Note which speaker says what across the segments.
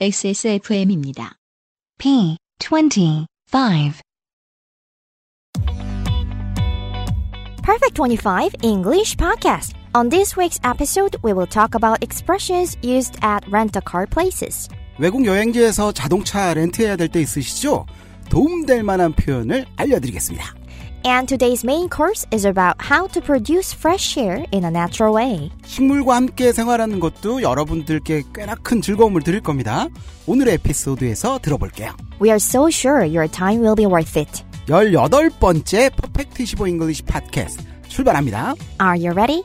Speaker 1: XSFM입니다.
Speaker 2: P25
Speaker 3: Perfect 25 English Podcast. On this week's episode, we will talk about expressions used at rent-a-car places.
Speaker 4: 외국 여행지에서 자동차 렌트해야 될 때 있으시죠? 도움될 만한 표현을 알려드리겠습니다.
Speaker 3: And today's main course is about how to produce fresh air in a natural way.
Speaker 4: 식물과 함께 생활하는 것도 여러분들께 꽤나 큰 즐거움을 드릴 겁니다. 오늘의 에피소드에서 들어볼게요.
Speaker 3: We are so sure your time will be worth it.
Speaker 4: 18번째 Perfect 25 English 팟캐스트 출발합니다.
Speaker 3: Are you ready?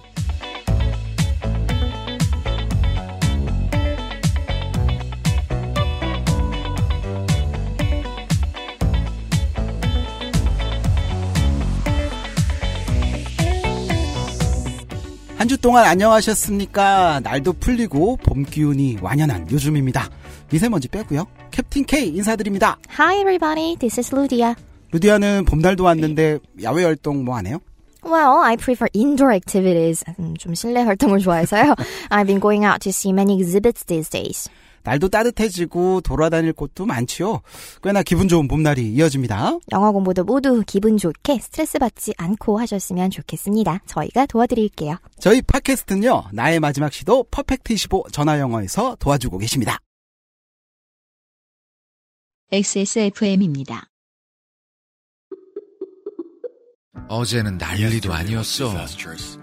Speaker 4: 한 주 동안 안녕하셨습니까? 날도 풀리고 봄 기운이 완연한 요즘입니다. 미세먼지 빼고요. 캡틴 K 인사드립니다.
Speaker 3: Hi everybody, this is Ludia.
Speaker 4: 루디아는 봄날도 왔는데 야외 활동 뭐 하네요?
Speaker 3: Well, I prefer indoor activities. 음, 좀 실내 활동을 좋아해서요. I've been going out to see many exhibits these days.
Speaker 4: 날도 따뜻해지고 돌아다닐 곳도 많지요. 꽤나 기분 좋은 봄날이 이어집니다.
Speaker 3: 영어 공부도 모두 기분 좋게 스트레스 받지 않고 하셨으면 좋겠습니다. 저희가 도와드릴게요.
Speaker 4: 저희 팟캐스트는요. 나의 마지막 시도 퍼펙트 25 전화 영어에서 도와주고 계십니다.
Speaker 1: XSFM입니다.
Speaker 5: 어제는 난리도 아니었어.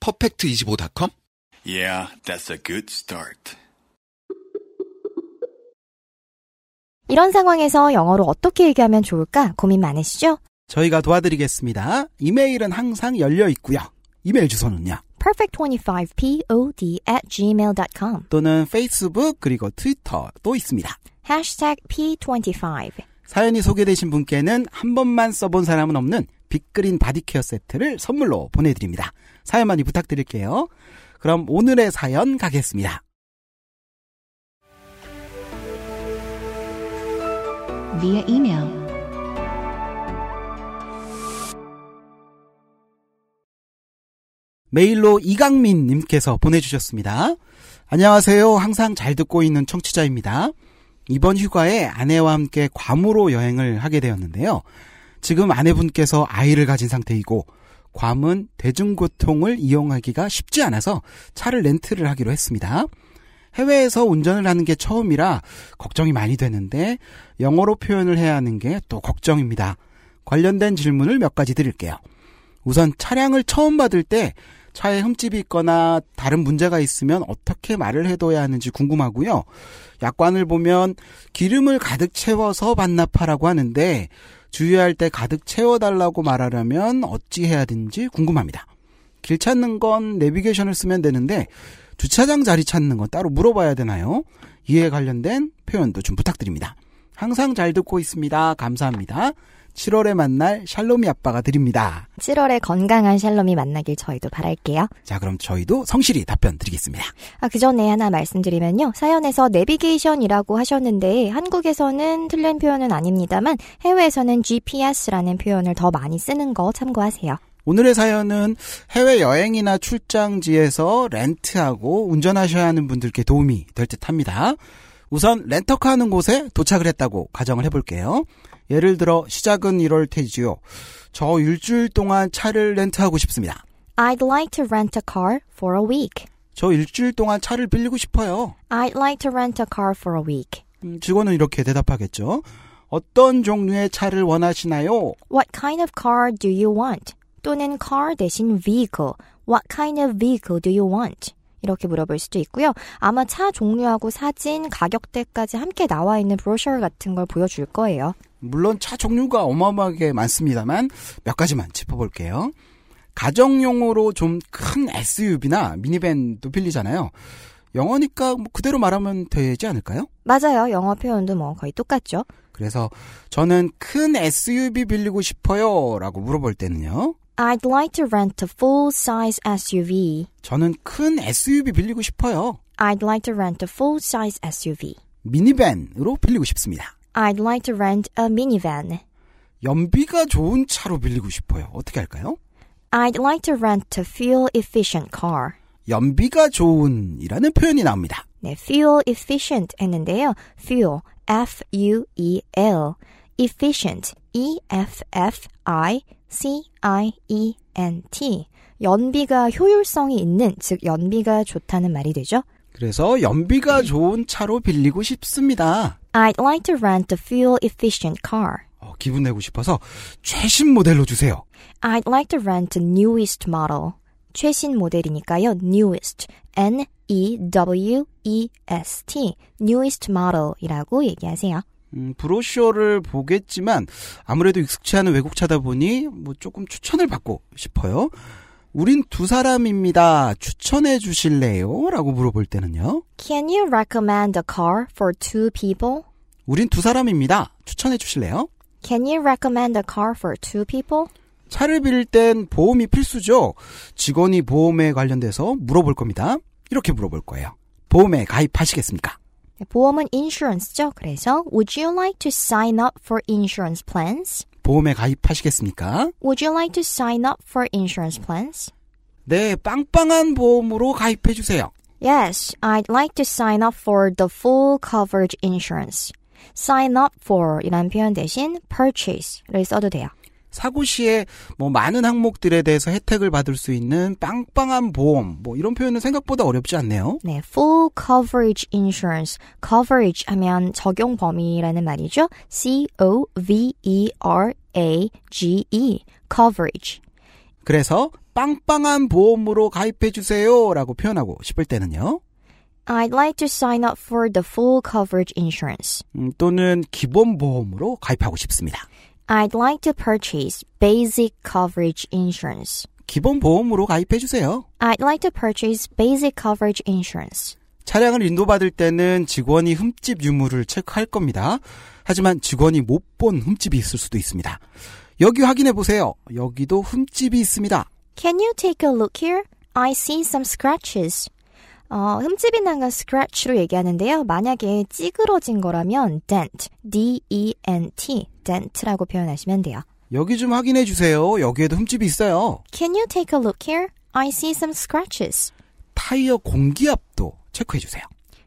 Speaker 5: 퍼펙트25.com?
Speaker 6: Yeah, that's a good start.
Speaker 3: 이런 상황에서 영어로 어떻게 얘기하면 좋을까 고민 많으시죠?
Speaker 4: 저희가 도와드리겠습니다. 이메일은 항상 열려 있고요. 이메일 주소는요.
Speaker 3: perfect25pod at gmail.com
Speaker 4: 또는 페이스북 그리고 트위터도 있습니다.
Speaker 3: hashtag p25
Speaker 4: 사연이 소개되신 분께는 한 번만 써본 사람은 없는 빅그린 바디케어 세트를 선물로 보내드립니다. 사연 많이 부탁드릴게요. 그럼 오늘의 사연 가겠습니다.
Speaker 2: via email
Speaker 4: 메일로 이강민 님께서 보내주셨습니다. 안녕하세요. 항상 잘 듣고 있는 청취자입니다. 이번 휴가에 아내와 함께 괌으로 여행을 하게 되었는데요. 지금 아내분께서 아이를 가진 상태이고 괌은 대중교통을 이용하기가 쉽지 않아서 차를 렌트를 하기로 했습니다. 해외에서 운전을 하는 게 처음이라 걱정이 많이 되는데 영어로 표현을 해야 하는 게 또 걱정입니다. 관련된 질문을 몇 가지 드릴게요. 우선 차량을 처음 받을 때 차에 흠집이 있거나 다른 문제가 있으면 어떻게 말을 해둬야 하는지 궁금하고요. 약관을 보면 기름을 가득 채워서 반납하라고 하는데 주유할 때 가득 채워달라고 말하려면 어찌 해야 되는지 궁금합니다. 길 찾는 건 내비게이션을 쓰면 되는데 주차장 자리 찾는 건 따로 물어봐야 되나요? 이에 관련된 표현도 좀 부탁드립니다. 항상 잘 듣고 있습니다. 감사합니다. 7월에 만날 샬롬이 아빠가 드립니다.
Speaker 3: 7월에 건강한 샬롬이 만나길 저희도 바랄게요.
Speaker 4: 자, 그럼 저희도 성실히 답변 드리겠습니다.
Speaker 3: 아, 그 전에 하나 말씀드리면요. 사연에서 내비게이션이라고 하셨는데 한국에서는 틀린 표현은 아닙니다만 해외에서는 GPS라는 표현을 더 많이 쓰는 거 참고하세요.
Speaker 4: 오늘의 사연은 해외 여행이나 출장지에서 렌트하고 운전하셔야 하는 분들께 도움이 될 듯 합니다. 우선 렌터카 하는 곳에 도착을 했다고 가정을 해볼게요. 예를 들어 시작은 이럴 테지요. 저 일주일 동안 차를 렌트하고 싶습니다.
Speaker 3: I'd like to rent a car for a week.
Speaker 4: 저 일주일 동안 차를 빌리고 싶어요.
Speaker 3: I'd like to rent a car for a week.
Speaker 4: 음, 직원은 이렇게 대답하겠죠. 어떤 종류의 차를 원하시나요?
Speaker 3: What kind of car do you want? 또는 car 대신 vehicle. What kind of vehicle do you want? 이렇게 물어볼 수도 있고요. 아마 차 종류하고 사진, 가격대까지 함께 나와 있는 브로셔 같은 걸 보여줄 거예요.
Speaker 4: 물론 차 종류가 어마어마하게 많습니다만 몇 가지만 짚어볼게요. 가정용으로 좀 큰 SUV나 미니밴도 빌리잖아요. 영어니까 뭐 그대로 말하면 되지 않을까요?
Speaker 3: 맞아요. 영어 표현도 뭐 거의 똑같죠.
Speaker 4: 그래서 저는 큰 SUV 빌리고 싶어요 라고 물어볼 때는요.
Speaker 3: I'd like to rent a full-size SUV.
Speaker 4: 저는 큰 SUV 빌리고 싶어요.
Speaker 3: I'd like to rent a full-size SUV.
Speaker 4: 미니밴으로 빌리고 싶습니다.
Speaker 3: I'd like to rent a minivan.
Speaker 4: 연비가 좋은 차로 빌리고 싶어요. 어떻게 할까요?
Speaker 3: I'd like to rent a fuel-efficient car.
Speaker 4: 연비가 좋은이라는 표현이 나옵니다.
Speaker 3: 네, fuel efficient 했는데요. fuel, F-U-E-L, efficient, E E-F-F-I-C-I-E-N-T. 연비가 효율성이 있는, 즉 연비가 좋다는 말이 되죠.
Speaker 4: 그래서 연비가 좋은 차로 빌리고 싶습니다.
Speaker 3: I'd like to rent a fuel efficient car.
Speaker 4: 어, 기분 내고 싶어서 최신 모델로 주세요.
Speaker 3: I'd like to rent a newest model. 최신 모델이니까요. newest. N-E-W-E-S-T. newest model이라고 얘기하세요.
Speaker 4: 음, 브로셔를 보겠지만 아무래도 익숙치 않은 외국차다 보니 뭐 조금 추천을 받고 싶어요. 우린 두 사람입니다. 추천해 주실래요? 라고 물어볼 때는요.
Speaker 3: Can you recommend a car for two people?
Speaker 4: 우린 두 사람입니다. 추천해 주실래요?
Speaker 3: Can you recommend a car for two people?
Speaker 4: 차를 빌릴 땐 보험이 필수죠. 직원이 보험에 관련돼서 물어볼 겁니다. 이렇게 물어볼 거예요. 보험에 가입하시겠습니까?
Speaker 3: 보험은 insurance죠. 그래서 would you like to sign up for insurance plans?
Speaker 4: 보험에 가입하시겠습니까?
Speaker 3: Would you like to sign up for insurance plans?
Speaker 4: 네, 빵빵한 보험으로 가입해 주세요.
Speaker 3: Yes, I'd like to sign up for the full coverage insurance. sign up for 이란 표현 대신 purchase를 써도 돼요.
Speaker 4: 사고 시에 뭐 많은 항목들에 대해서 혜택을 받을 수 있는 빵빵한 보험 뭐 이런 표현은 생각보다 어렵지 않네요.
Speaker 3: 네, full coverage insurance. coverage 하면 적용 범위라는 말이죠. C O V E R A G E. coverage.
Speaker 4: 그래서 빵빵한 보험으로 가입해 주세요라고 표현하고 싶을 때는요.
Speaker 3: I'd like to sign up for the full coverage insurance.
Speaker 4: 음, 또는 기본 보험으로 가입하고 싶습니다.
Speaker 3: I'd like to purchase basic coverage insurance.
Speaker 4: 기본 보험으로 가입해 주세요.
Speaker 3: I'd like to purchase basic coverage insurance.
Speaker 4: 차량을 인도받을 때는 직원이 흠집 유무를 체크할 겁니다. 하지만 직원이 못 본 흠집이 있을 수도 있습니다. 여기 확인해 보세요. 여기도 흠집이 있습니다.
Speaker 3: Can you take a look here? I see some scratches. 어, 흠집이 난 건 scratch로 얘기하는데요. 만약에 찌그러진 거라면 dent, D-E-N-T, dent라고 표현하시면 돼요.
Speaker 4: 여기 좀 확인해 주세요. 여기에도 흠집이 있어요.
Speaker 3: Can you take a look here? I see some scratches.
Speaker 4: 타이어 공기압도 체크해 주세요.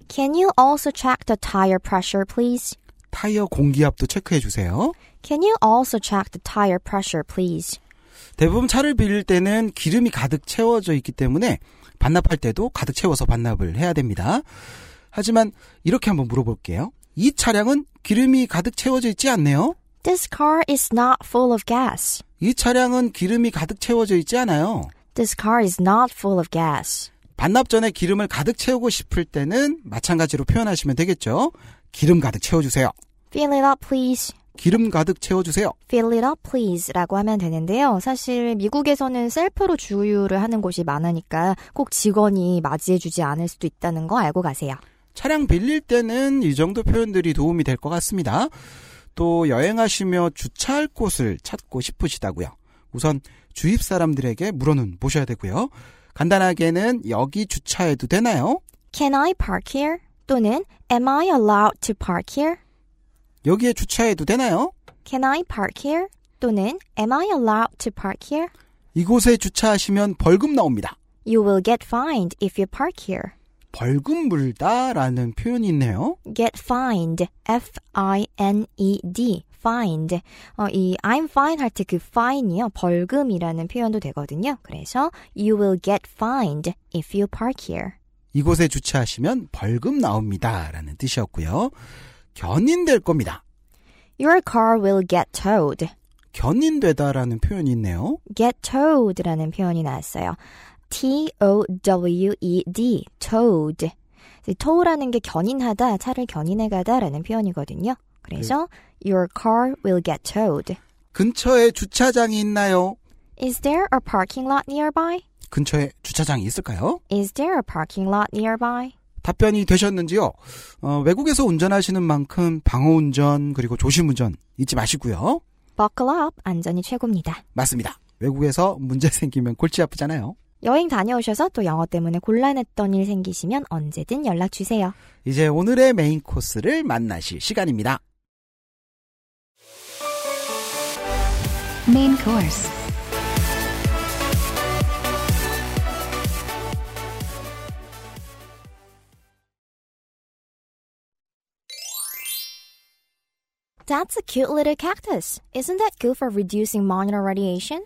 Speaker 3: Can you also check the tire pressure, please?
Speaker 4: 타이어 공기압도 체크해 주세요.
Speaker 3: Can you also check the tire pressure, please?
Speaker 4: 대부분 차를 빌릴 때는 기름이 가득 채워져 있기 때문에 반납할 때도 가득 채워서 반납을 해야 됩니다. 하지만 이렇게 한번 물어볼게요. 이 차량은 기름이 가득 채워져 있지 않네요.
Speaker 3: This car is not full of gas.
Speaker 4: 이 차량은 기름이 가득 채워져 있지 않아요.
Speaker 3: This car is not full of gas.
Speaker 4: 반납 전에 기름을 가득 채우고 싶을 때는 마찬가지로 표현하시면 되겠죠. 기름 가득 채워주세요.
Speaker 3: Fill it up, please.
Speaker 4: 기름 가득 채워주세요.
Speaker 3: Fill it up, please. 라고 하면 되는데요. 사실 미국에서는 셀프로 주유를 하는 곳이 많으니까 꼭 직원이 맞이해주지 않을 수도 있다는 거 알고 가세요.
Speaker 4: 차량 빌릴 때는 이 정도 표현들이 도움이 될 것 같습니다. 또 여행하시며 주차할 곳을 찾고 싶으시다고요. 우선 주입 사람들에게 물어는 보셔야 되고요. 간단하게는 여기 주차해도 되나요?
Speaker 3: Can I park here? 또는 Am I allowed to park here?
Speaker 4: 여기에 주차해도 되나요?
Speaker 3: Can I park here? 또는 Am I allowed to park here?
Speaker 4: 이곳에 주차하시면 벌금 나옵니다.
Speaker 3: You will get fined if you park here.
Speaker 4: 벌금 물다라는 표현이 있네요.
Speaker 3: get fined, F-I-N-E-D, fined. 어, 이 I'm fine 할 때 그 fine이요, 벌금이라는 표현도 되거든요. 그래서 you will get fined if you park here.
Speaker 4: 이곳에 주차하시면 벌금 나옵니다라는 뜻이었고요. 견인될 겁니다.
Speaker 3: Your car will get towed.
Speaker 4: 견인되다라는 표현이 있네요.
Speaker 3: get towed라는 표현이 나왔어요. T-O-W-E-D, towed. tow라는 게 견인하다, 차를 견인해 가다라는 표현이거든요. 그래서 your car will get towed.
Speaker 4: 근처에 주차장이 있나요?
Speaker 3: Is there a parking lot nearby?
Speaker 4: 근처에 주차장이 있을까요?
Speaker 3: Is there a parking lot nearby?
Speaker 4: 답변이 되셨는지요? 어, 외국에서 운전하시는 만큼 방어운전 그리고 조심운전 잊지 마시고요.
Speaker 3: Buckle up. 안전이 최고입니다.
Speaker 4: 맞습니다. 외국에서 문제 생기면 골치 아프잖아요.
Speaker 3: 여행 다녀오셔서 또 영어 때문에 곤란했던 일 생기시면 언제든 연락 주세요.
Speaker 4: 이제 오늘의 메인 코스를 만나실 시간입니다.
Speaker 2: Main course.
Speaker 3: That's a cute little cactus. Isn't that good for reducing monitor radiation?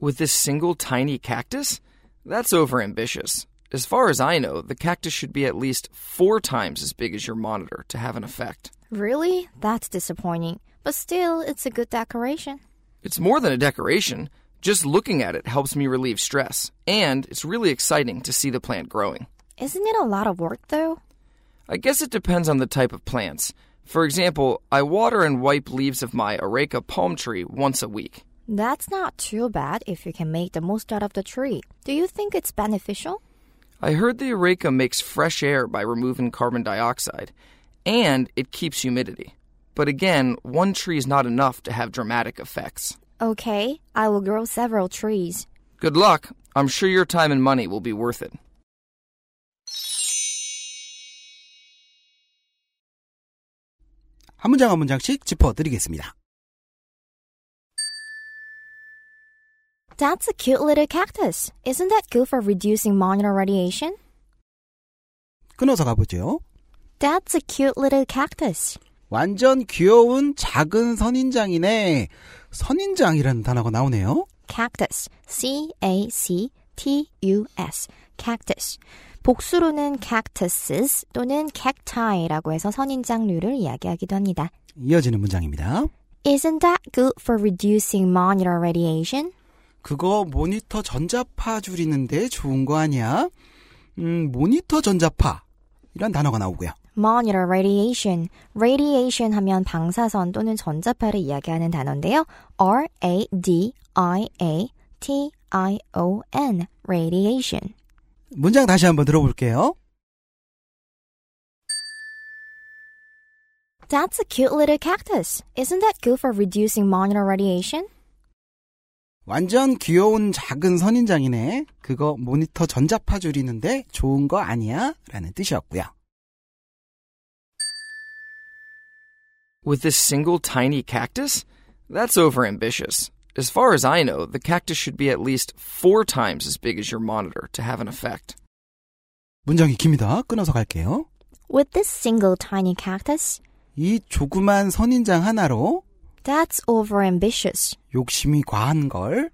Speaker 1: With this single tiny cactus? That's overambitious. As far as I know, the cactus should be at least four times as big as your monitor to have an effect.
Speaker 3: Really? That's disappointing. But still, it's a good decoration.
Speaker 1: It's more than a decoration. Just looking at it helps me relieve stress, and it's really exciting to see the plant growing.
Speaker 3: Isn't it a lot of work though?
Speaker 1: I guess it depends on the type of plants. For example, I water and wipe leaves of my areca palm tree once a week.
Speaker 3: That's not too bad if you can make the most out of the tree. Do you think it's beneficial?
Speaker 1: I heard the areca makes fresh air by removing carbon dioxide, and it keeps humidity. But again, one tree is not enough to have dramatic effects.
Speaker 3: Okay, I will grow several trees.
Speaker 1: Good luck. I'm sure your time and money will be worth it.
Speaker 4: 한 문장 한 문장씩 짚어드리겠습니다.
Speaker 3: That's a cute little cactus. Isn't that good for reducing monitor radiation?
Speaker 4: 끊어서 가보죠.
Speaker 3: That's a cute little cactus.
Speaker 4: 완전 귀여운 작은 선인장이네. 선인장이라는 단어가 나오네요.
Speaker 3: cactus. C-A-C-T-U-S. cactus. 복수로는 cactuses 또는 cacti라고 해서 선인장류를 이야기하기도 합니다.
Speaker 4: 이어지는 문장입니다.
Speaker 3: Isn't that good for reducing monitor radiation?
Speaker 4: 그거 모니터 전자파 줄이는데 좋은 거 아니야? 음, 모니터 전자파. 이란 단어가 나오고요.
Speaker 3: monitor radiation. radiation 하면 방사선 또는 전자파를 이야기하는 단어인데요. R-A-D-I-A-T-I-O-N. radiation.
Speaker 4: 문장 다시 한번 들어볼게요.
Speaker 3: That's a cute little cactus. Isn't that good for reducing monitor radiation?
Speaker 4: 완전 귀여운 작은 선인장이네. 그거 모니터 전자파 줄이는데 좋은 거 아니야? 라는 뜻이었고요.
Speaker 1: With this single tiny cactus? That's overambitious. As far as I know, the cactus should be at least four times as big as your monitor to have an effect.
Speaker 4: 문장이 깁니다. 끊어서 갈게요.
Speaker 3: With this single tiny cactus?
Speaker 4: 이 조그만 선인장 하나로
Speaker 3: That's overambitious.
Speaker 4: 욕심이 과한 걸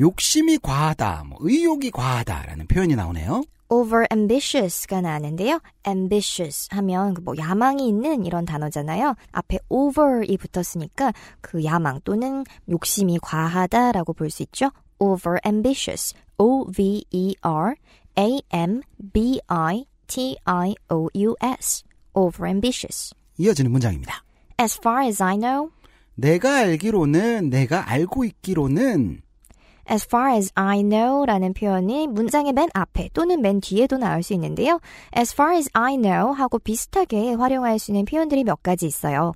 Speaker 4: 욕심이 과하다, 뭐 의욕이 과하다라는 표현이 나오네요.
Speaker 3: overambitious가 나는데요. ambitious 하면 그뭐 야망이 있는 이런 단어잖아요. 앞에 over이 붙었으니까 그 야망 또는 욕심이 과하다라고 볼 수 있죠. overambitious. O V E R A M B I T I O U S. overambitious.
Speaker 4: 이어지는 문장입니다.
Speaker 3: As far as I know,
Speaker 4: 내가 알기로는 내가 알고 있기로는
Speaker 3: as far as I know라는 표현이 문장의 맨 앞에 또는 맨 뒤에도 나올 수 있는데요. as far as I know 하고 비슷하게 활용할 수 있는 표현들이 몇 가지 있어요.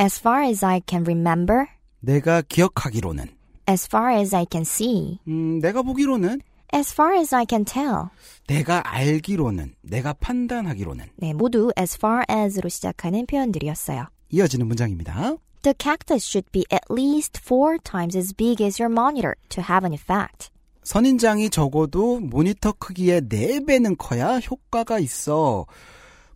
Speaker 3: as far as I can remember,
Speaker 4: 내가 기억하기로는
Speaker 3: as far as I can see,
Speaker 4: 음, 내가 보기로는
Speaker 3: as far as I can tell.
Speaker 4: 내가 알기로는 내가 판단하기로는
Speaker 3: 네, 모두 as far as로 시작하는 표현들이었어요.
Speaker 4: 이어지는 문장입니다.
Speaker 3: The cactus should be at least four times as big as your monitor to have an effect.
Speaker 4: 선인장이 적어도 모니터 크기의 4배는 커야 효과가 있어.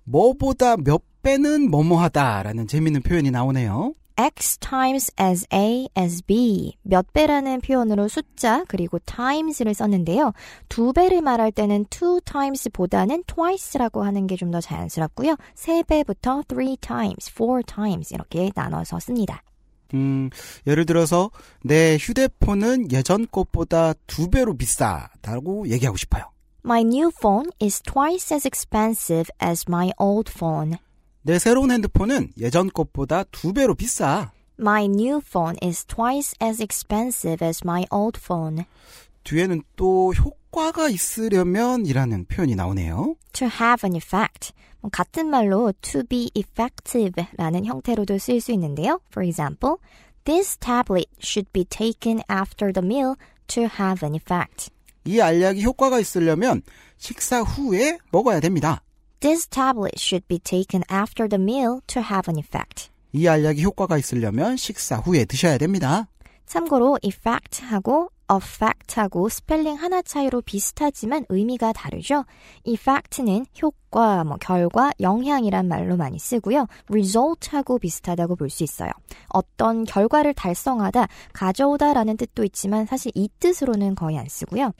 Speaker 4: 뭐보다 몇 배는 뭐뭐하다라는 재밌는 표현이 나오네요.
Speaker 3: X times as a as b 몇 배라는 표현으로 숫자 그리고 times를 썼는데요. 두 배를 말할 때는 two times보다는 twice라고 하는 게 좀 더 자연스럽고요. 세 배부터 three times, four times 이렇게 나눠서 씁니다.
Speaker 4: 음, 예를 들어서 내 휴대폰은 예전 것보다 두 배로 비싸다고 얘기하고 싶어요.
Speaker 3: My new phone is twice as expensive as my old phone.
Speaker 4: 내 새로운 핸드폰은 예전 것보다 두 배로 비싸.
Speaker 3: My new phone is twice as expensive as my old phone.
Speaker 4: 뒤에는 또 효과가 있으려면이라는 표현이 나오네요.
Speaker 3: to have an effect. 뭐 같은 말로 to be effective라는 형태로도 쓰일 수 있는데요. For example, this tablet should be taken after the meal to have an effect.
Speaker 4: 이 알약이 효과가 있으려면 식사 후에 먹어야 됩니다.
Speaker 3: This tablet should be taken after the meal to have an effect.
Speaker 4: 이 알약이 효과가 있으려면 식사 후에 드셔야 됩니다.
Speaker 3: 참고로 effect하고 affect하고 스펠링 하나 차이로 비슷하지만 의미가 다르죠. effect는 효과, 뭐 결과, 영향이란 말로 많이 쓰고요. result하고 비슷하다고 볼 수 있어요. 어떤 결과를 달성하다, 가져오다라는 뜻도 있지만 사실 이 뜻으로는 거의 안 쓰고요.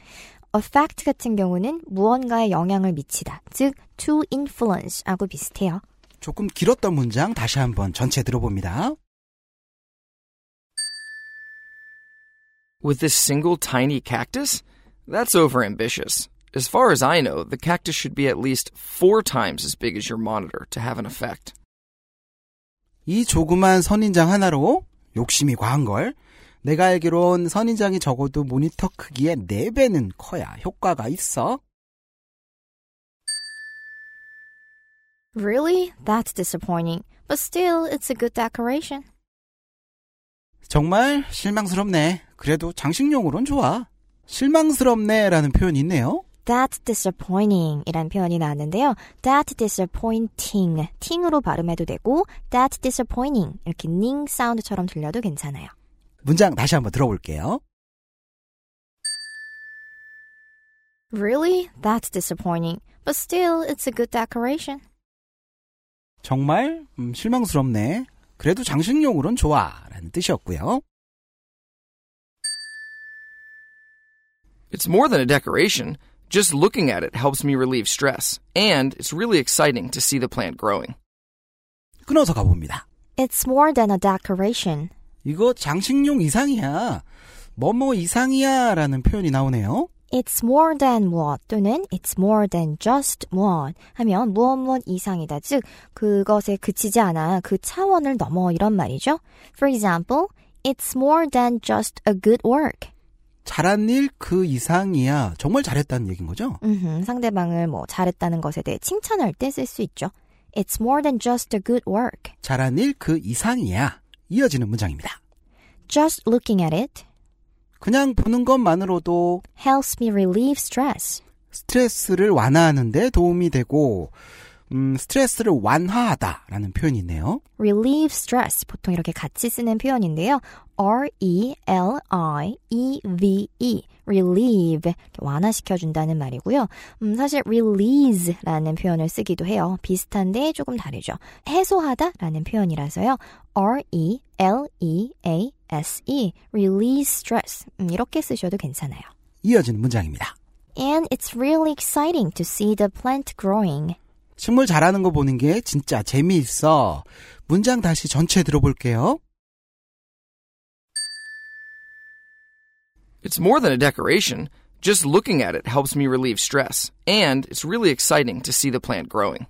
Speaker 3: Affect 같은 경우는 무언가에 영향을 미치다, 즉 to influence하고 비슷해요.
Speaker 4: 조금 길었던 문장 다시 한번 전체 들어봅니다.
Speaker 1: With this single tiny cactus? That's overambitious. As far as I know, the cactus should be at least four times as big as your monitor to have an effect.
Speaker 4: 이 조그만 선인장 하나로 욕심이 과한 걸. 내가 알기론 선인장이 적어도 모니터 크기의 4배는 커야 효과가 있어.
Speaker 3: Really? That's disappointing. But still, it's a good decoration.
Speaker 4: 정말 실망스럽네. 그래도 장식용으론 좋아. 실망스럽네라는 표현이 있네요.
Speaker 3: That's disappointing 이란 표현이 나왔는데요. That disappointing, ting으로 발음해도 되고 That disappointing 이렇게 ning 사운드처럼 들려도 괜찮아요.
Speaker 4: 문장 다시 한번 들어볼게요.
Speaker 3: Really? That's disappointing. But still, it's a good decoration.
Speaker 4: 정말 음, 실망스럽네. 그래도 장식용으론 좋아. 라는 뜻이었고요.
Speaker 1: It's more than a decoration. Just looking at it helps me relieve stress, and it's really exciting to see the plant growing.
Speaker 4: 끊어서 가봅니다.
Speaker 3: It's more than a decoration.
Speaker 4: 이거 장식용 이상이야. 뭐뭐 이상이야 라는 표현이 나오네요.
Speaker 3: It's more than what 또는 it's more than just what 하면 무엇 무엇 이상이다. 즉 그것에 그치지 않아 그 차원을 넘어 이런 말이죠. For example, it's more than just a good work.
Speaker 4: 잘한 일 그 이상이야. 정말 잘했다는 얘기인 거죠?
Speaker 3: 음흠, 상대방을 뭐 잘했다는 것에 대해 칭찬할 때 쓸 수 있죠. It's more than just a good work.
Speaker 4: 잘한 일 그 이상이야. 이어지는 문장입니다.
Speaker 3: Just looking at it
Speaker 4: 그냥 보는 것만으로도
Speaker 3: helps me relieve stress.
Speaker 4: 스트레스를 완화하는데 도움이 되고 음, 스트레스를 완화하다라는 표현이 있네요.
Speaker 3: relieve stress 보통 이렇게 같이 쓰는 표현인데요. R E L I E V E relieve 완화시켜 준다는 말이고요. 음, 사실 release라는 표현을 쓰기도 해요. 비슷한데 조금 다르죠. 해소하다라는 표현이라서요. R E L E A S E release stress 음, 이렇게 쓰셔도 괜찮아요.
Speaker 4: 이어지는 문장입니다.
Speaker 3: And it's really exciting to see the plant growing.
Speaker 4: 식물 자라는 거 보는 게 진짜 재미있어. 문장 다시 전체 들어볼게요.
Speaker 1: It's more than a decoration. Just looking at it helps me relieve stress, and it's really exciting to see the plant growing.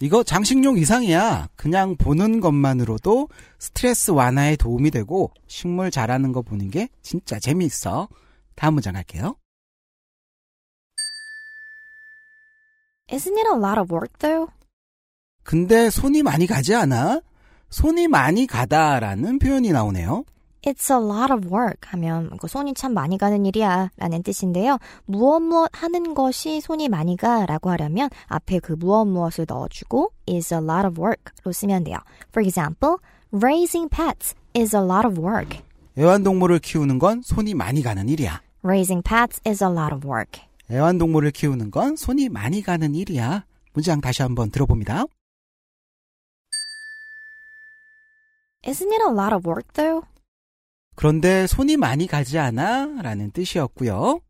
Speaker 4: 이거 장식용 이상이야. 그냥 보는 것만으로도 스트레스 완화에 도움이 되고 식물 자라는 거 보는 게 진짜 재미있어. 다음 문장 할게요.
Speaker 3: Isn't it a lot of work though?
Speaker 4: 근데 손이 많이 가지 않아? 손이 많이 가다라는 표현이 나오네요.
Speaker 3: It's a lot of work 하면 그 손이 참 많이 가는 일이야 라는 뜻인데요. 무엇 무엇 하는 것이 손이 많이 가 라고 하려면 앞에 그 무엇 무엇을 넣어주고 is a lot of work로 쓰면 돼요. For example, raising pets is a lot of work.
Speaker 4: 애완동물을 키우는 건 손이 많이 가는 일이야.
Speaker 3: Raising pets is a lot of work.
Speaker 4: 애완동물을 키우는 건 손이 많이 가는 일이야. 문장 다시 한번 들어봅니다.
Speaker 3: Isn't it a lot of work though?
Speaker 4: 그런데 손이 많이 가지 않아? 라는 뜻이었고요.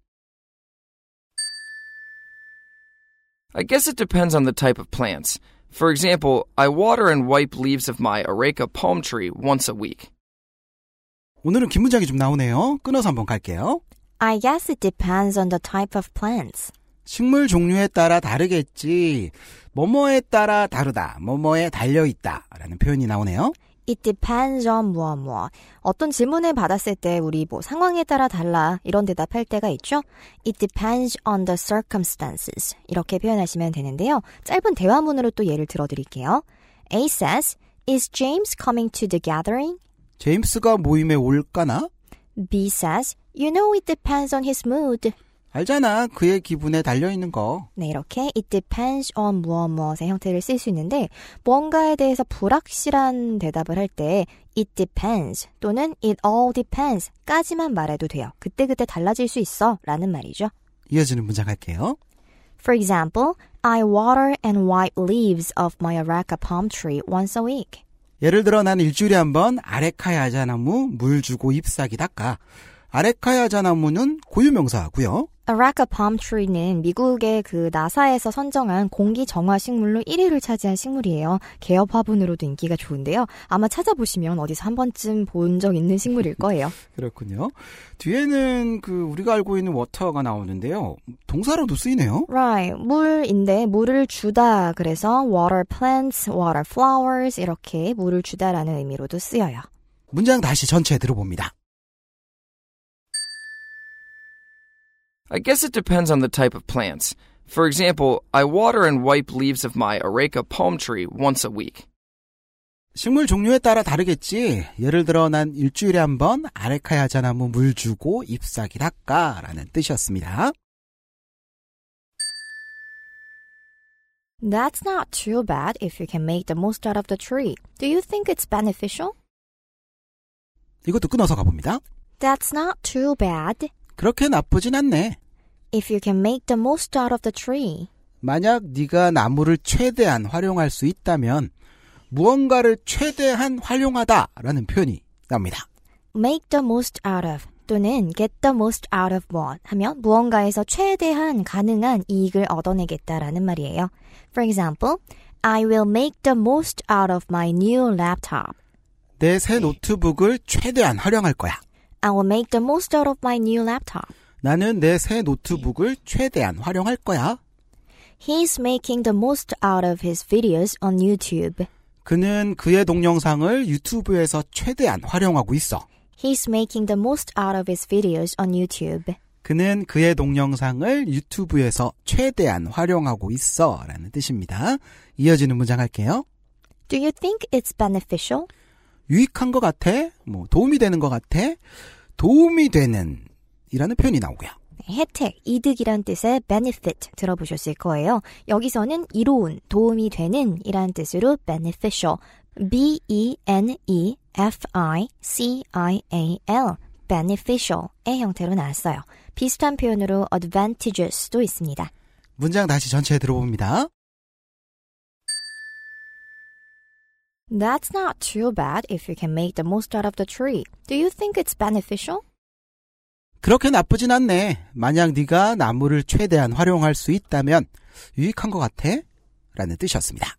Speaker 1: I guess it depends on the type of plants. For example, I water and wipe leaves of my areca palm tree once a week.
Speaker 4: 오늘은 긴 문장이 좀 나오네요. 끊어서 한번 갈게요.
Speaker 3: I guess it depends on the type of plants.
Speaker 4: 식물 종류에 따라 다르겠지. 뭐뭐에 따라 다르다. 뭐뭐에 달려 있다. 라는 표현이 나오네요.
Speaker 3: It depends on 무엇 무엇. 어떤 질문을 받았을 때 우리 뭐 상황에 따라 달라 이런 대답할 때가 있죠. It depends on the circumstances. 이렇게 표현하시면 되는데요. 짧은 대화문으로 또 예를 들어 드릴게요. A says, Is James coming to the gathering?
Speaker 4: 제임스가 모임에 올까나?
Speaker 3: B says, You know it depends on his mood.
Speaker 4: 알잖아. 그의 기분에 달려있는 거.
Speaker 3: 네, 이렇게 it depends on 무엇 무엇의 형태를 쓸 수 있는데 뭔가에 대해서 불확실한 대답을 할 때 it depends 또는 it all depends 까지만 말해도 돼요. 그때그때 달라질 수 있어 라는 말이죠.
Speaker 4: 이어지는 문장 할게요.
Speaker 3: For example, I water and wipe leaves of my areca palm tree once a week.
Speaker 4: 예를 들어 난 일주일에 한 번 아레카야자나무 물 주고 잎사귀 닦아. 아레카야자나무는 고유명사고요.
Speaker 3: Palm tree는 미국의 그 나사에서 선정한 공기 정화 식물로 1위를 차지한 식물이에요. 개업 화분으로도 인기가 좋은데요. 아마 찾아보시면 어디서 한 번쯤 본 적 있는 식물일 거예요.
Speaker 4: 그렇군요. 뒤에는 그 우리가 알고 있는 워터가 나오는데요. 동사로도 쓰이네요.
Speaker 3: Right. 물인데 물을 주다. 그래서 water plants, water flowers 이렇게 물을 주다라는 의미로도 쓰여요.
Speaker 4: 문장 다시 전체 들어봅니다.
Speaker 1: I guess it depends on the type of plants. For example, I water and wipe leaves of my areca palm tree once a week.
Speaker 4: 식물 종류에 따라 다르겠지. 예를 들어 난 일주일에 한 번 아레카야자나무 물 주고 잎사귀 닦아라는 뜻이었습니다.
Speaker 3: That's not too bad if you can make the most out of the tree. Do you think it's beneficial?
Speaker 4: 이것도 끊어서 가봅니다.
Speaker 3: That's not too bad
Speaker 4: 그렇게 나쁘진 않네.
Speaker 3: If you can make the most out of the tree.
Speaker 4: 만약 네가 나무를 최대한 활용할 수 있다면 무언가를 최대한 활용하다라는 표현이 나옵니다.
Speaker 3: make the most out of 또는 get the most out of what 하면 무언가에서 최대한 가능한 이익을 얻어내겠다라는 말이에요. For example, I will make the most out of my new laptop.
Speaker 4: 내 새 노트북을 최대한 활용할 거야.
Speaker 3: I will make the most out of my new laptop.
Speaker 4: 나는 내 새 노트북을 최대한 활용할 거야.
Speaker 3: He's making the most out of his videos on YouTube.
Speaker 4: 그는 그의 동영상을 유튜브에서 최대한 활용하고 있어.
Speaker 3: He's making the most out of his videos on YouTube.
Speaker 4: 그는 그의 동영상을 유튜브에서 최대한 활용하고 있어. 라는 뜻입니다. 이어지는 문장 할게요.
Speaker 3: Do you think it's beneficial?
Speaker 4: 유익한 것 같아? 뭐, 도움이 되는 것 같아? 도움이 되는, 이라는 표현이 나오고요.
Speaker 3: 혜택, 이득이란 뜻의 benefit 들어보셨을 거예요. 여기서는 이로운, 도움이 되는 이란 뜻으로 beneficial, B-E-N-E-F-I-C-I-A-L, beneficial의 형태로 나왔어요. 비슷한 표현으로 advantageous도 있습니다.
Speaker 4: 문장 다시 전체 들어봅니다.
Speaker 3: That's not too bad if you can make the most out of the tree. Do you think it's beneficial?
Speaker 4: 그렇게 나쁘진 않네. 만약 네가 나무를 최대한 활용할 수 있다면 유익한 것 같아? 라는 뜻이었습니다.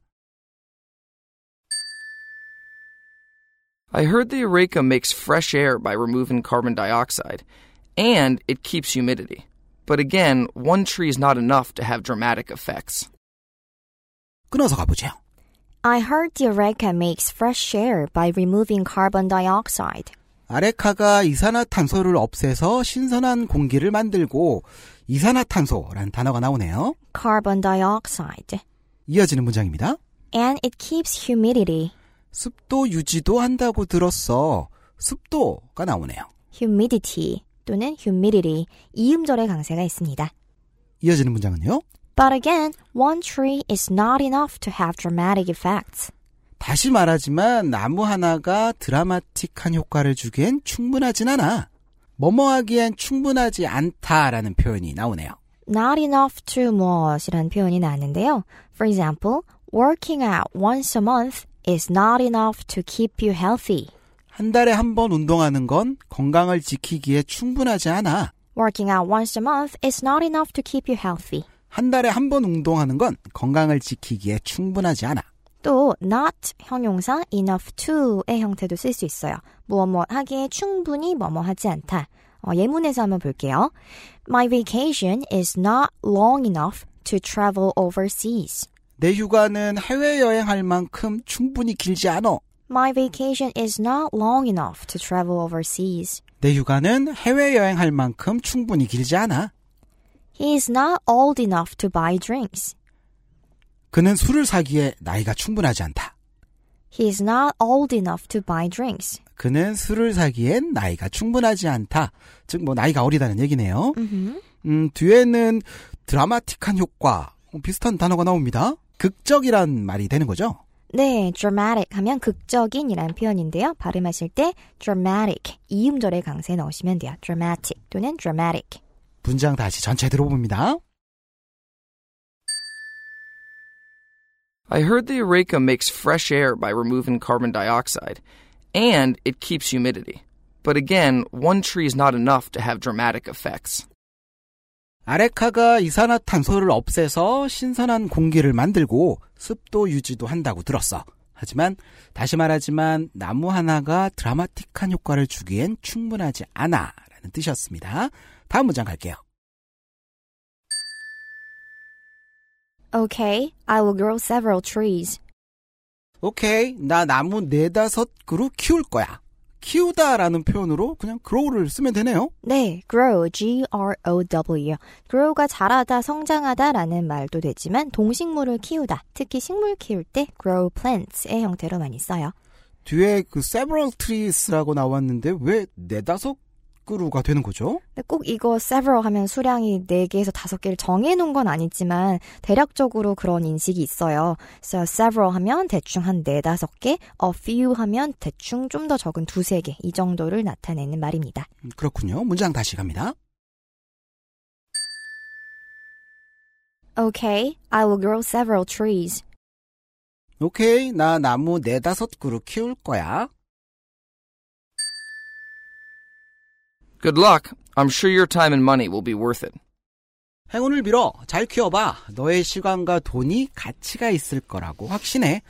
Speaker 1: I heard the Eureka makes fresh air by removing carbon dioxide, and it keeps humidity. But again, one tree is not enough to have dramatic effects.
Speaker 4: 끊어서 가보죠.
Speaker 3: I heard the Eureka makes fresh air by removing carbon dioxide.
Speaker 4: 아레카가 이산화탄소를 없애서 신선한 공기를 만들고 이산화탄소라는 단어가 나오네요.
Speaker 3: Carbon dioxide.
Speaker 4: 이어지는 문장입니다.
Speaker 3: And it keeps humidity.
Speaker 4: 습도 유지도 한다고 들었어. 습도가 나오네요.
Speaker 3: humidity 또는 humidity 이음절의 강세가 있습니다.
Speaker 4: 이어지는 문장은요.
Speaker 3: But again, one tree is not enough to have dramatic effects.
Speaker 4: 다시 말하지만 나무 하나가 드라마틱한 효과를 주기엔 충분하진 않아. 뭐뭐하기엔 충분하지 않다라는 표현이 나오네요.
Speaker 3: Not enough to 무엇이라는 표현이 나왔는데요. For example, working out once a month is not enough to keep you healthy.
Speaker 4: 한 달에 한 번 운동하는 건 건강을 지키기에 충분하지 않아.
Speaker 3: Working out once a month is not enough to keep you healthy.
Speaker 4: 한 달에 한 번 운동하는 건 건강을 지키기에 충분하지 않아.
Speaker 3: 또 not 형용사 enough to의 형태도 쓸 수 있어요. 무엇 무엇 하기에 충분히 뭐뭐 하지 않다. 어, 예문에서 한번 볼게요. My vacation is not long enough to travel overseas.
Speaker 4: 내 휴가는 해외여행할 만큼 충분히 길지 않아.
Speaker 3: My vacation is not long enough to travel overseas.
Speaker 4: 내 휴가는 해외여행할 만큼 충분히 길지 않아.
Speaker 3: He is not old enough to buy drinks.
Speaker 4: 그는 술을 사기에 나이가 충분하지 않다.
Speaker 3: He is not old enough to buy drinks.
Speaker 4: 그는 술을 사기엔 나이가 충분하지 않다. 즉, 뭐, 나이가 어리다는 얘기네요.
Speaker 3: 음흠.
Speaker 4: 음, 뒤에는 드라마틱한 효과, 어, 비슷한 단어가 나옵니다. 극적이란 말이 되는 거죠.
Speaker 3: 네, dramatic 하면 극적인이라는 표현인데요. 발음하실 때 dramatic 이음절의 강세 넣으시면 돼요. dramatic 또는 dramatic.
Speaker 4: 문장 다시 전체 들어봅니다.
Speaker 1: I heard the Eureka makes fresh air by removing carbon dioxide, and it keeps humidity. But again, one tree is not enough to have dramatic effects.
Speaker 4: 아레카가 이산화탄소를 없애서 신선한 공기를 만들고 습도 유지도 한다고 들었어. 하지만 다시 말하지만 나무 하나가 드라마틱한 효과를 주기엔 충분하지 않아 라는 뜻이었습니다. 다음 문장 갈게요.
Speaker 3: Okay, I will grow several trees.
Speaker 4: 오케이, 나 나무 네다섯 그루 키울 거야. 키우다라는 표현으로 그냥 grow를 쓰면 되네요.
Speaker 3: 네, grow, G-R-O-W. grow가 자라다, 성장하다라는 말도 되지만 동식물을 키우다, 특히 식물 키울 때 grow plants의 형태로 많이 써요.
Speaker 4: 뒤에 그 several trees라고 나왔는데 왜 네다섯 그루가 되는 거죠?
Speaker 3: 근데 꼭 이거 several 하면 수량이 4개에서 5개를 정해놓은 건 아니지만 대략적으로 그런 인식이 있어요. So several 하면 대충 한 4, 5개, a few 하면 대충 좀 더 적은 2, 3개 이 정도를 나타내는 말입니다.
Speaker 4: 음, 그렇군요. 문장 다시 갑니다.
Speaker 3: Okay, I will grow several trees.
Speaker 4: 오케이, 나 나무 네다섯 그루 키울 거야.
Speaker 1: Good luck. I'm sure your time and money will be worth it.
Speaker 4: 행운을 빌어. 잘 키워봐. 너의 시간과 돈이 가치가 있을 거라고 확신해.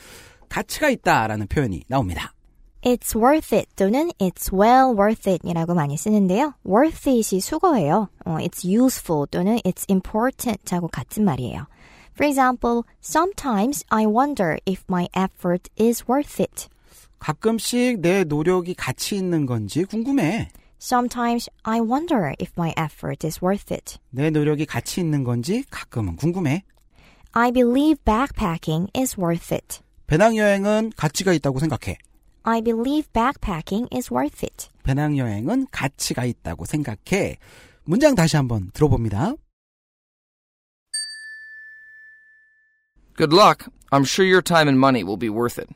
Speaker 4: 가치가 있다라는 표현이 나옵니다.
Speaker 3: It's worth it 또는 it's well worth it 이라고 많이 쓰는데요. worth it이 수거예요. 어, it's useful 또는 it's important 하고 같은 말이에요. For example, sometimes I wonder if my effort is worth it.
Speaker 4: 가끔씩 내 노력이 가치 있는 건지 궁금해.
Speaker 3: Sometimes I wonder if my effort is worth it.
Speaker 4: 내 노력이 가치 있는 건지 가끔은 궁금해.
Speaker 3: I believe backpacking is worth it.
Speaker 4: 배낭여행은 가치가 있다고 생각해.
Speaker 3: I believe backpacking is worth it.
Speaker 4: 배낭여행은 가치가 있다고 생각해. 문장 다시 한번 들어봅니다.
Speaker 1: Good luck. I'm sure your time and money will be worth it.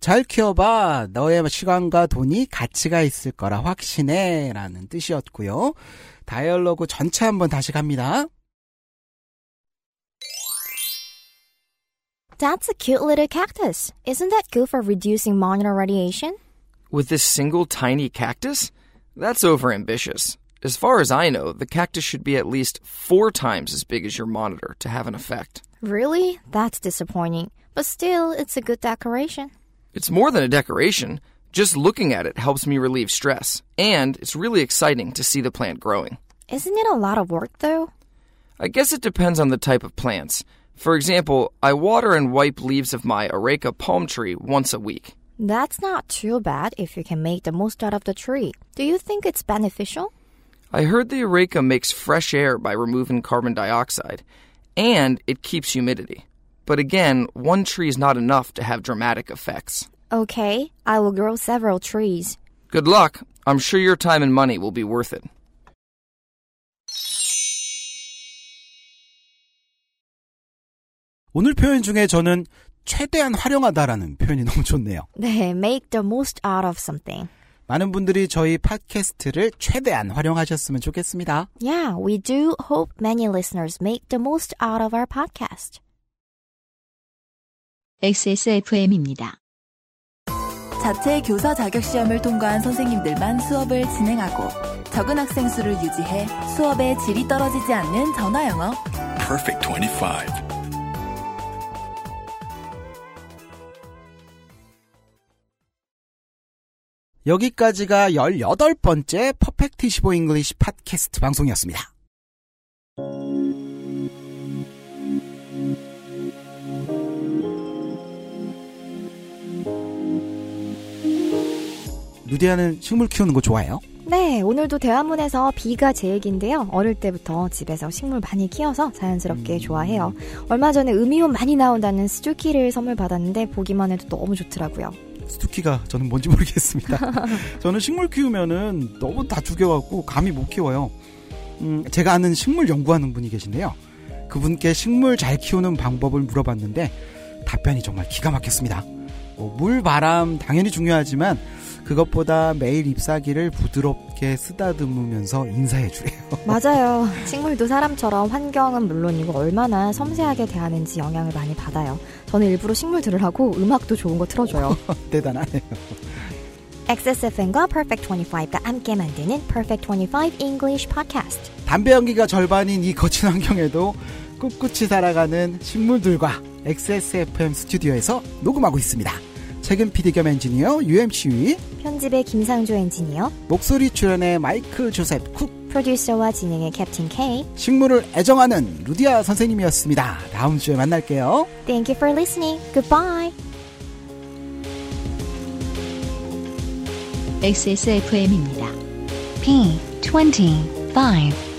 Speaker 4: 잘 키워봐. 너의 시간과 돈이 가치가 있을 거라 확신해. 라는 뜻이었고요. 다이얼로그 전체 한번 다시 갑니다.
Speaker 3: That's a cute little cactus. Isn't that good for reducing monitor radiation?
Speaker 1: With this single tiny cactus? That's overambitious. As far as I know, the cactus should be at least four times as big as your monitor to have an effect.
Speaker 3: Really? That's disappointing. But still, it's a good decoration.
Speaker 1: It's more than a decoration. Just looking at it helps me relieve stress, and it's really exciting to see the plant growing.
Speaker 3: Isn't it a lot of work, though?
Speaker 1: I guess it depends on the type of plants. For example, I water and wipe leaves of my Areca palm tree once a week.
Speaker 3: That's not too bad if you can make the most out of the tree. Do you think it's beneficial?
Speaker 1: I heard the Areca makes fresh air by removing carbon dioxide, and it keeps humidity. But again, one tree is not enough to have dramatic effects.
Speaker 3: Okay, I will grow several trees.
Speaker 1: Good luck. I'm sure your time and money will be worth it.
Speaker 4: 오늘 표현 중에 저는 최대한 활용하다라는 표현이 너무 좋네요.
Speaker 3: 네, make the most out of something.
Speaker 4: 많은 분들이 저희 팟캐스트를 최대한 활용하셨으면 좋겠습니다.
Speaker 3: Yeah, we do hope many listeners make the most out of our podcast.
Speaker 2: XSFM입니다.
Speaker 7: 자체 교사 자격 시험을 통과한 선생님들만 수업을 진행하고 적은 학생 수를 유지해 수업의 질이 떨어지지 않는 전화 영어.
Speaker 6: Perfect 25.
Speaker 4: 여기까지가 18번째 Perfect 25 English 팟캐스트 방송이었습니다. 루디아는 식물 키우는 거 좋아해요?
Speaker 3: 네, 오늘도 대화문에서 비가 제 얘기인데요. 어릴 때부터 집에서 식물 많이 키워서 자연스럽게 좋아해요. 얼마 전에 음이온 많이 나온다는 스투키를 선물 받았는데 보기만 해도 너무 좋더라고요.
Speaker 4: 스투키가 저는 뭔지 모르겠습니다. 저는 식물 키우면은 너무 다 죽여갖고 감히 못 키워요. 음, 제가 아는 식물 연구하는 분이 계신데요. 그분께 식물 잘 키우는 방법을 물어봤는데 답변이 정말 기가 막혔습니다. 뭐 물, 바람 당연히 중요하지만 그것보다 매일 잎사귀를 부드럽게 쓰다듬으면서 인사해 주래요.
Speaker 3: 맞아요. 식물도 사람처럼 환경은 물론이고 얼마나 섬세하게 대하는지 영향을 많이 받아요. 저는 일부러 식물 들으라고 음악도 좋은 거 틀어줘요.
Speaker 4: 대단하네요.
Speaker 3: XSFM과 Perfect 25가 함께 만드는 Perfect 25 English Podcast.
Speaker 4: 담배 연기가 절반인 이 거친 환경에도 꿋꿋이 살아가는 식물들과 XSFM 스튜디오에서 녹음하고 있습니다. 책임 PD 겸 엔지니어 UMC위,
Speaker 3: 편집의 김상조 엔지니어,
Speaker 4: 목소리 출연의 마이크 조셉 쿡,
Speaker 3: 프로듀서와 진행의 캡틴 K.
Speaker 4: 식물을 애정하는 루디아 선생님이었습니다. 다음 주에 만날게요.
Speaker 3: Thank you for listening. Goodbye.
Speaker 2: XSFM입니다.
Speaker 8: P25